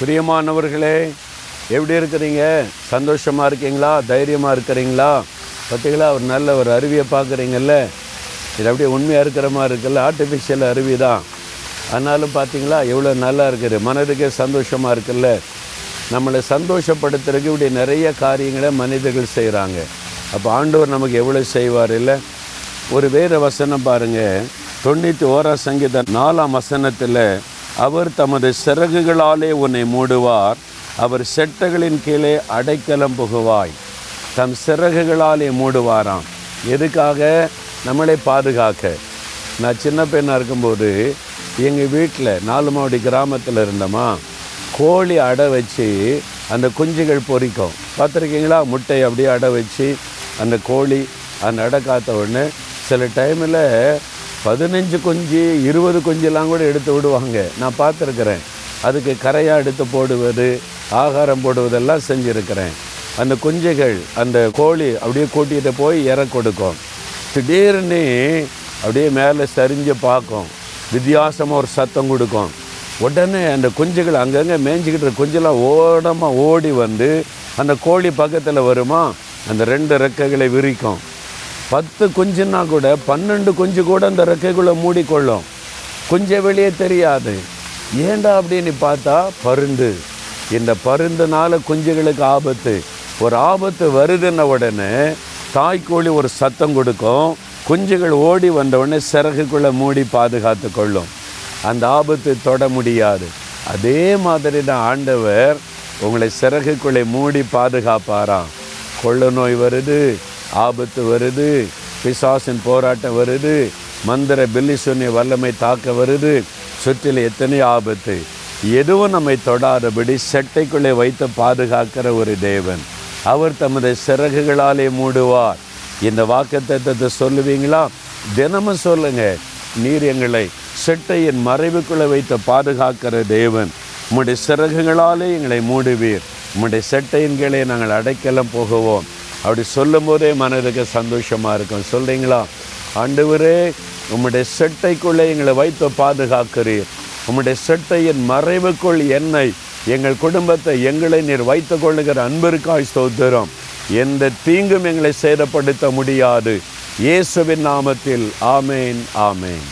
பிரியமானவர்களே எப்படி இருக்கிறீங்க? சந்தோஷமாக இருக்கீங்களா? தைரியமாக இருக்கிறீங்களா? பார்த்தீங்களா? ஒரு நல்ல ஒரு அருவியை பார்க்குறீங்கல்ல? இது அப்படியே உண்மையாக இருக்கிற மாதிரி இருக்குல்ல? ஆர்டிஃபிஷியல் அருவி தான். ஆனாலும் பார்த்தீங்களா? எவ்வளோ நல்லா இருக்குது. மனதுக்கே சந்தோஷமாக இருக்குல்ல? நம்மளை சந்தோஷப்படுத்துறதுக்கு இப்படி நிறைய காரியங்களை மனிதர்கள் செய்கிறாங்க. அப்போ ஆண்டவர் நமக்கு எவ்வளோ செய்வார் இல்லை? ஒரு வேறு வசனம் பாருங்கள் தொண்ணூற்றி ஓரா சங்கீத நாலாம் வசனத்தில் அவர் தமது சிறகுகளாலே உன்னை மூடுவார். அவர் செட்டைகளின் கீழே அடைக்கலம் புகுவாய். தம் சிறகுகளாலே மூடுவாராம். எதுக்காக? நம்மளை பாதுகாக்க. நான் சின்ன பெண்ணாக இருக்கும்போது எங்கள் வீட்டில் நாலு மாவடி கிராமத்தில் இருந்தோமா கோழி அடை வச்சு அந்த குஞ்சுகள் பொரிக்கும் பார்த்துருக்கீங்களா? முட்டை அப்படியே அடை வச்சு அந்த கோழி அந்த அடை காத்த உடனே சில டைமில் பதினஞ்சு குஞ்சு இருபது குஞ்செல்லாம் கூட எடுத்து விடுவாங்க. நான் பார்த்துருக்குறேன். அதுக்கு கரையாக எடுத்து போடுவது ஆகாரம் போடுவதெல்லாம் செஞ்சுருக்கிறேன். அந்த குஞ்சுகள் அந்த கோழி அப்படியே கூட்டிகிட்டு போய் இற கொடுக்கும். திடீர்னு அப்படியே மேலே சரிஞ்சு பார்க்கும். வித்தியாசமாக ஒரு சத்தம் கொடுக்கும். உடனே அந்த குஞ்சுகள் அங்கங்கே மேய்ஞ்சிக்கிட்டு குஞ்சுலாம் குஞ்செல்லாம் ஓடமாக ஓடி வந்து அந்த கோழி பக்கத்தில் வருமா? அந்த ரெண்டு ரெக்கைகளை விரிக்கும். பத்து குஞ்சுன்னா கூட பன்னெண்டு குஞ்சு கூட அந்த ரெக்கைக்குள்ளே மூடிக்கொள்ளும். குஞ்சை வெளியே தெரியாது. ஏண்டா அப்படின்னு பார்த்தா பருந்து. இந்த பருந்துனால குஞ்சுகளுக்கு ஆபத்து. ஒரு ஆபத்து வருதுன்ன உடனே தாய்க்கோழி ஒரு சத்தம் கொடுக்கும். குஞ்சுகள் ஓடி வந்தவுடனே சிறகுக்குள்ளே மூடி பாதுகாத்து கொள்ளும். அந்த ஆபத்து தொட முடியாது. அதே மாதிரி தான் ஆண்டவர் உங்களை சிறகுக்குள்ளே மூடி பாதுகாப்பாராம். கொள்ள நோய் வருது. ஆபத்து வருது பிசாசின் போராட்டம் வருது மந்திர பில்லி சொன்னிய வல்லமை தாக்க வருது. சுற்றில் எத்தனை ஆபத்து. எதுவும் நம்மை தொடாதபடி செட்டைக்குள்ளே வைத்து பாதுகாக்கிற ஒரு தேவன். அவர் தமது சிறகுகளாலே மூடுவார். இந்த வாக்குத்தத்தத்தை சொல்லுவீங்களா? தினமும் சொல்லுங்க. நீர் எங்களை செட்டையின் மறைவுக்குள்ளே வைத்து பாதுகாக்கிற தேவன். உம்முடைய சிறகுகளாலே எங்களை மூடுவீர். உம்முடைய செட்டையின் கீழே நாங்கள் அடைக்கலம் போகுவோம். அப்படி சொல்லும் போதே மனதுக்கு சந்தோஷமாக இருக்கும். சொல்கிறீங்களா ஆண்டவரே உம்முடைய செட்டைக்குள்ளே எங்களை வைத்து பாதுகாக்கிறீர். உம்முடைய செட்டையின் மறைவுக்குள் என்னை எங்கள் குடும்பத்தை எங்களை நீர் வைத்து கொள்ளுகிற அன்பிற்காய் ஸ்தோத்திரம். எந்த தீங்கும் எங்களை சேதப்படுத்த முடியாது. இயேசுவின் நாமத்தில் ஆமேன் ஆமேன்.